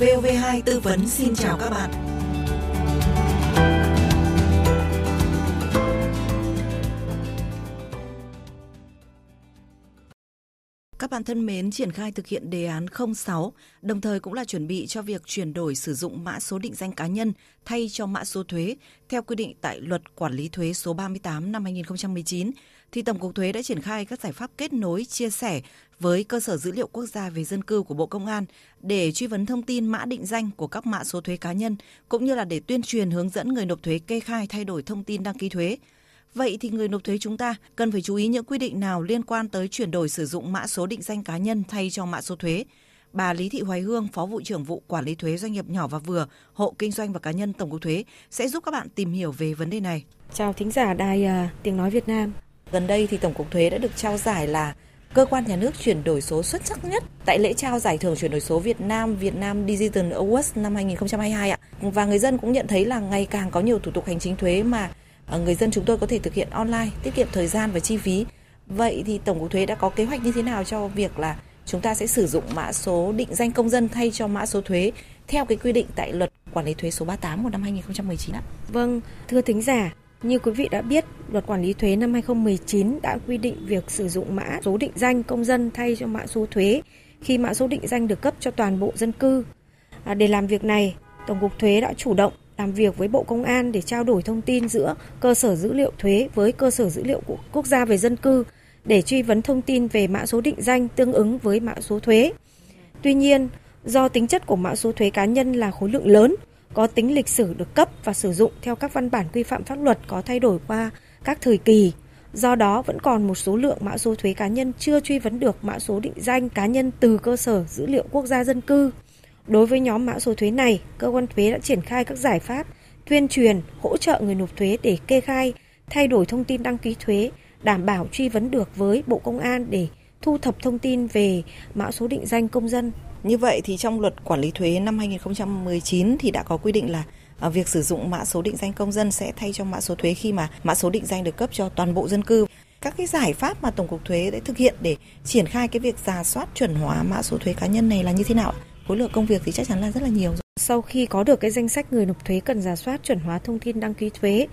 Vv2 tư vấn xin chào các bạn. Các bạn thân mến, triển khai thực hiện đề án 06, đồng thời cũng là chuẩn bị cho việc chuyển đổi sử dụng mã số định danh cá nhân thay cho mã số thuế theo quy định tại Luật Quản lý thuế số 38 năm 2019 thì Tổng cục Thuế đã triển khai các giải pháp kết nối, chia sẻ với cơ sở dữ liệu quốc gia về dân cư của Bộ Công an để truy vấn thông tin mã định danh của các mã số thuế cá nhân cũng như là để tuyên truyền hướng dẫn người nộp thuế kê khai thay đổi thông tin đăng ký thuế. Vậy thì người nộp thuế chúng ta cần phải chú ý những quy định nào liên quan tới chuyển đổi sử dụng mã số định danh cá nhân thay cho mã số thuế? Bà Lý Thị Hoài Hương, Phó vụ trưởng vụ Quản lý thuế doanh nghiệp nhỏ và vừa, hộ kinh doanh và cá nhân Tổng cục Thuế sẽ giúp các bạn tìm hiểu về vấn đề này. Chào thính giả đài uh, tiếng nói Việt Nam. Gần đây thì Tổng cục Thuế đã được trao giải là cơ quan nhà nước chuyển đổi số xuất sắc nhất tại lễ trao giải thưởng chuyển đổi số Việt Nam Việt Nam Digital Awards năm 2022 ạ. Và người dân cũng nhận thấy là ngày càng có nhiều thủ tục hành chính thuế mà à, người dân chúng tôi có thể thực hiện online, tiết kiệm thời gian và chi phí. Vậy thì Tổng cục Thuế đã có kế hoạch như thế nào cho việc là chúng ta sẽ sử dụng mã số định danh công dân thay cho mã số thuế theo cái quy định tại luật quản lý thuế số 38 của năm 2019 ạ? Vâng, thưa thính giả, như quý vị đã biết, Luật Quản lý thuế năm 2019 đã quy định việc sử dụng mã số định danh công dân thay cho mã số thuế khi mã số định danh được cấp cho toàn bộ dân cư. À, để làm việc này, Tổng cục Thuế đã chủ động làm việc với Bộ Công an để trao đổi thông tin giữa cơ sở dữ liệu thuế với cơ sở dữ liệu của quốc gia về dân cư để truy vấn thông tin về mã số định danh tương ứng với mã số thuế. Tuy nhiên, do tính chất của mã số thuế cá nhân là khối lượng lớn, có tính lịch sử được cấp và sử dụng theo các văn bản quy phạm pháp luật có thay đổi qua các thời kỳ. Do đó vẫn còn một số lượng mã số thuế cá nhân chưa truy vấn được mã số định danh cá nhân từ cơ sở dữ liệu quốc gia dân cư. Đối với nhóm mã số thuế này, cơ quan thuế đã triển khai các giải pháp tuyên truyền, hỗ trợ người nộp thuế để kê khai, thay đổi thông tin đăng ký thuế, đảm bảo truy vấn được với Bộ Công an để thu thập thông tin về mã số định danh công dân như vậy thì trong luật quản lý thuế năm 2019 thì đã có quy định là À, việc sử dụng mã số định danh công dân sẽ thay cho mã số thuế khi mà mã số định danh được cấp cho toàn bộ dân cư. Các cái giải pháp mà Tổng cục Thuế đã thực hiện để triển khai cái việc giả soát chuẩn hóa mã số thuế cá nhân này là như thế nào? Khối lượng công việc thì chắc chắn là rất là nhiều. Sau khi có được cái danh sách người nộp thuế cần giả soát chuẩn hóa thông tin đăng ký thuế,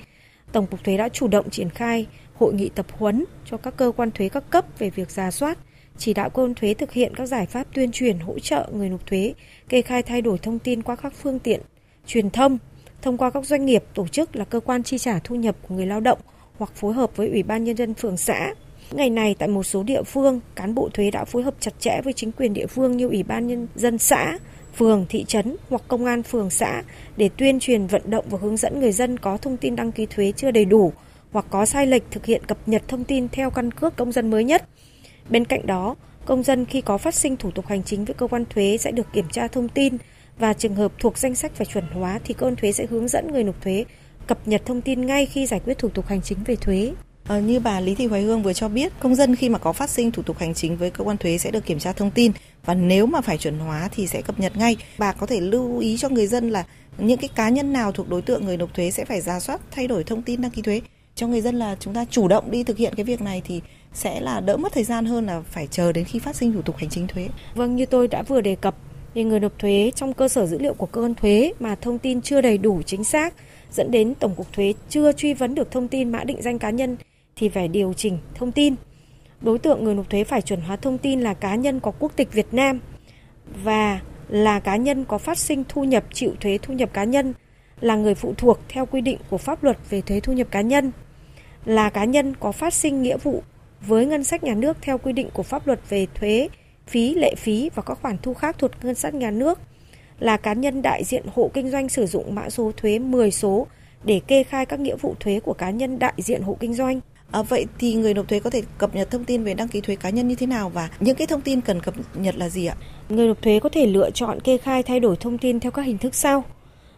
Tổng cục Thuế đã chủ động triển khai hội nghị tập huấn cho các cơ quan thuế các cấp về việc giả soát, chỉ đạo cơ quan thuế thực hiện các giải pháp tuyên truyền hỗ trợ người nộp thuế kê khai thay đổi thông tin qua các phương tiện truyền thông thông qua các doanh nghiệp tổ chức là cơ quan chi trả thu nhập của người lao động hoặc phối hợp với ủy ban nhân dân phường xã Ngày này tại một số địa phương, cán bộ thuế đã phối hợp chặt chẽ với chính quyền địa phương như ủy ban nhân dân xã, phường, thị trấn hoặc công an phường xã để tuyên truyền vận động và hướng dẫn người dân có thông tin đăng ký thuế chưa đầy đủ hoặc có sai lệch thực hiện cập nhật thông tin theo căn cước công dân mới nhất. Bên cạnh đó, công dân khi có phát sinh thủ tục hành chính với cơ quan thuế sẽ được kiểm tra thông tin và trường hợp thuộc danh sách phải chuẩn hóa thì cơ quan thuế sẽ hướng dẫn người nộp thuế cập nhật thông tin ngay khi giải quyết thủ tục hành chính về thuế. À, như bà Lý Thị Hoài Hương vừa cho biết, công dân khi mà có phát sinh thủ tục hành chính với cơ quan thuế sẽ được kiểm tra thông tin và nếu mà phải chuẩn hóa thì sẽ cập nhật ngay. Bà có thể lưu ý cho người dân là những cái cá nhân nào thuộc đối tượng người nộp thuế sẽ phải ra soát thay đổi thông tin đăng ký thuế cho người dân là chúng ta chủ động đi thực hiện cái việc này thì sẽ là đỡ mất thời gian hơn là phải chờ đến khi phát sinh thủ tục hành chính thuế. Vâng, như tôi đã vừa đề cập, thì người nộp thuế trong cơ sở dữ liệu của cơ quan thuế mà thông tin chưa đầy đủ chính xác dẫn đến Tổng cục Thuế chưa truy vấn được thông tin mã định danh cá nhân thì phải điều chỉnh thông tin. Đối tượng người nộp thuế phải chuẩn hóa thông tin là cá nhân có quốc tịch Việt Nam và là cá nhân có phát sinh thu nhập chịu thuế thu nhập cá nhân, là người phụ thuộc theo quy định của pháp luật về thuế thu nhập cá nhân, là cá nhân có phát sinh nghĩa vụ với ngân sách nhà nước theo quy định của pháp luật về thuế, phí, lệ phí và các khoản thu khác thuộc ngân sách nhà nước, là cá nhân đại diện hộ kinh doanh sử dụng mã số thuế 10 số để kê khai các nghĩa vụ thuế của cá nhân đại diện hộ kinh doanh. À, vậy thì người nộp thuế có thể cập nhật thông tin về đăng ký thuế cá nhân như thế nào và những cái thông tin cần cập nhật là gì ạ? Người nộp thuế có thể lựa chọn kê khai thay đổi thông tin theo các hình thức sau.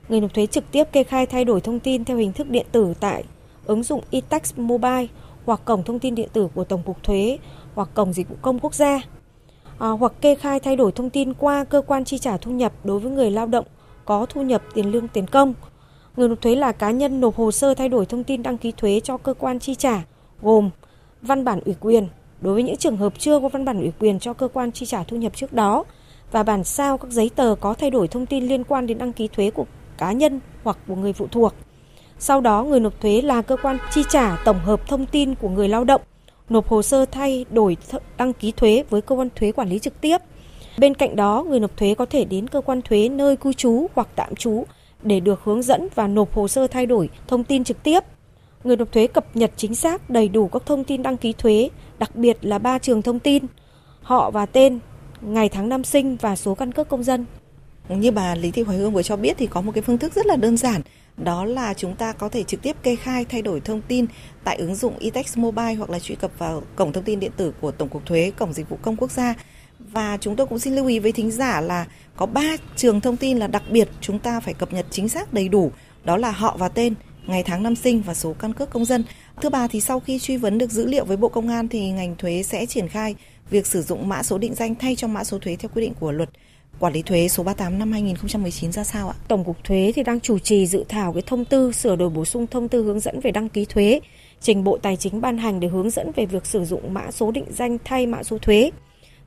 Người nộp thuế trực tiếp kê khai thay đổi thông tin theo hình thức điện tử tại ứng dụng eTax Mobile hoặc cổng thông tin điện tử của Tổng cục Thuế hoặc cổng dịch vụ công quốc gia. À, hoặc kê khai thay đổi thông tin qua cơ quan chi trả thu nhập đối với người lao động có thu nhập tiền lương tiền công. Người nộp thuế là cá nhân nộp hồ sơ thay đổi thông tin đăng ký thuế cho cơ quan chi trả gồm văn bản ủy quyền, đối với những trường hợp chưa có văn bản ủy quyền cho cơ quan chi trả thu nhập trước đó và bản sao các giấy tờ có thay đổi thông tin liên quan đến đăng ký thuế của cá nhân hoặc của người phụ thuộc. Sau đó, người nộp thuế là cơ quan chi trả tổng hợp thông tin của người lao động, nộp hồ sơ thay đổi đăng ký thuế với cơ quan thuế quản lý trực tiếp. Bên cạnh đó, người nộp thuế có thể đến cơ quan thuế nơi cư trú hoặc tạm trú để được hướng dẫn và nộp hồ sơ thay đổi thông tin trực tiếp. Người nộp thuế cập nhật chính xác đầy đủ các thông tin đăng ký thuế, đặc biệt là ba trường thông tin, họ và tên, ngày tháng năm sinh và số căn cước công dân. Như bà Lý Thị Hoài Hương vừa cho biết thì có một cái phương thức rất là đơn giản đó là chúng ta có thể trực tiếp kê khai thay đổi thông tin tại ứng dụng eTex Mobile hoặc là truy cập vào cổng thông tin điện tử của Tổng cục Thuế, cổng dịch vụ công quốc gia. Và chúng tôi cũng xin lưu ý với thính giả là có 3 trường thông tin là đặc biệt chúng ta phải cập nhật chính xác đầy đủ, đó là họ và tên, ngày tháng năm sinh và số căn cước công dân. Thưa bà thì sau khi truy vấn được dữ liệu với Bộ Công an thì ngành thuế sẽ triển khai việc sử dụng mã số định danh thay cho mã số thuế theo quy định của luật quản lý thuế số 38 năm 2019 ra sao ạ? Tổng cục thuế thì đang chủ trì dự thảo cái thông tư sửa đổi bổ sung thông tư hướng dẫn về đăng ký thuế, trình Bộ Tài chính ban hành để hướng dẫn về việc sử dụng mã số định danh thay mã số thuế.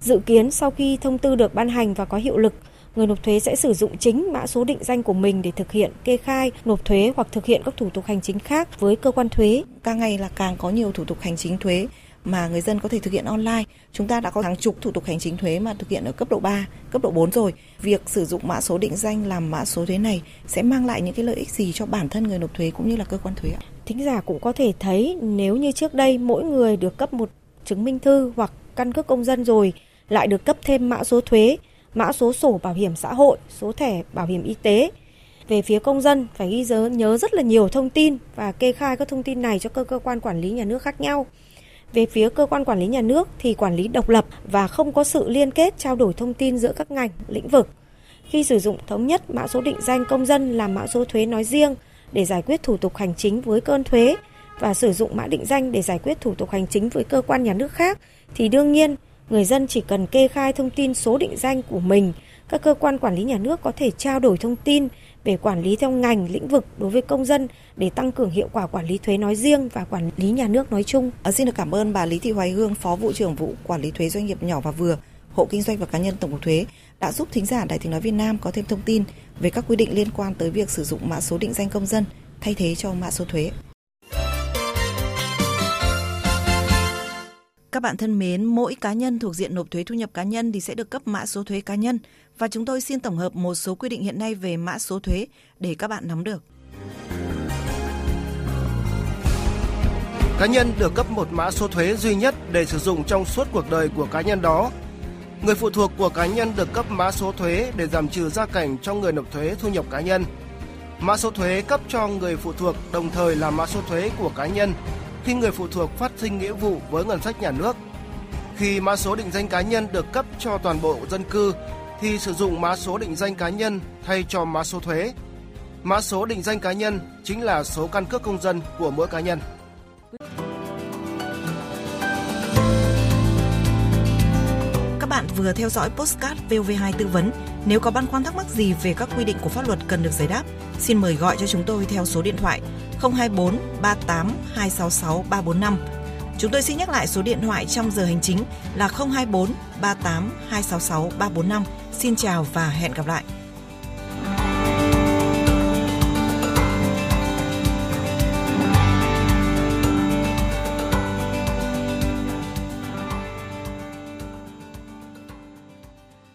Dự kiến sau khi thông tư được ban hành và có hiệu lực, người nộp thuế sẽ sử dụng chính mã số định danh của mình để thực hiện kê khai, nộp thuế hoặc thực hiện các thủ tục hành chính khác với cơ quan thuế. Càng ngày là càng có nhiều thủ tục hành chính thuế mà người dân có thể thực hiện online. Chúng ta đã có hàng chục thủ tục hành chính thuế mà thực hiện ở cấp độ 3, cấp độ 4 rồi. Việc sử dụng mã số định danh làm mã số thuế này sẽ mang lại những cái lợi ích gì cho bản thân người nộp thuế cũng như là cơ quan thuế ạ? Thính giả cũng có thể thấy nếu như trước đây mỗi người được cấp một chứng minh thư hoặc căn cước công dân rồi lại được cấp thêm mã số thuế, mã số sổ bảo hiểm xã hội, số thẻ bảo hiểm y tế. Về phía công dân phải ghi nhớ, nhớ rất là nhiều thông tin và kê khai các thông tin này cho cơ cơ quan quản lý nhà nước khác nhau. Về phía cơ quan quản lý nhà nước thì quản lý độc lập và không có sự liên kết trao đổi thông tin giữa các ngành, lĩnh vực. Khi sử dụng thống nhất mã số định danh công dân làm mã số thuế nói riêng để giải quyết thủ tục hành chính với cơ thuế và sử dụng mã định danh để giải quyết thủ tục hành chính với cơ quan nhà nước khác thì đương nhiên người dân chỉ cần kê khai thông tin số định danh của mình, các cơ quan quản lý nhà nước có thể trao đổi thông tin về quản lý theo ngành, lĩnh vực đối với công dân để tăng cường hiệu quả quản lý thuế nói riêng và quản lý nhà nước nói chung. À, xin được cảm ơn bà Lý Thị Hoài Hương, Phó vụ trưởng vụ quản lý thuế doanh nghiệp nhỏ và vừa, hộ kinh doanh và cá nhân Tổng cục Thuế đã giúp thính giả Đài Tiếng nói Việt Nam có thêm thông tin về các quy định liên quan tới việc sử dụng mã số định danh công dân thay thế cho mã số thuế. Các bạn thân mến, mỗi cá nhân thuộc diện nộp thuế thu nhập cá nhân thì sẽ được cấp mã số thuế cá nhân và chúng tôi xin tổng hợp một số quy định hiện nay về mã số thuế để các bạn nắm được. Cá nhân được cấp một mã số thuế duy nhất để sử dụng trong suốt cuộc đời của cá nhân đó. Người phụ thuộc của cá nhân được cấp mã số thuế để giảm trừ gia cảnh cho người nộp thuế thu nhập cá nhân. Mã số thuế cấp cho người phụ thuộc đồng thời là mã số thuế của cá nhân khi người phụ thuộc phát sinh nghĩa vụ với ngân sách nhà nước. Khi mã số định danh cá nhân được cấp cho toàn bộ dân cư thì sử dụng mã số định danh cá nhân thay cho mã số thuế. Mã số định danh cá nhân chính là số căn cước công dân của mỗi cá nhân. Các bạn vừa theo dõi postcard VOV2 tư vấn. Nếu có băn khoăn thắc mắc gì về các quy định của pháp luật cần được giải đáp, xin mời gọi cho chúng tôi theo số điện thoại 024 38 266 345. Chúng tôi xin nhắc lại số điện thoại trong giờ hành chính là 024 38 266 345. Xin chào và hẹn gặp lại.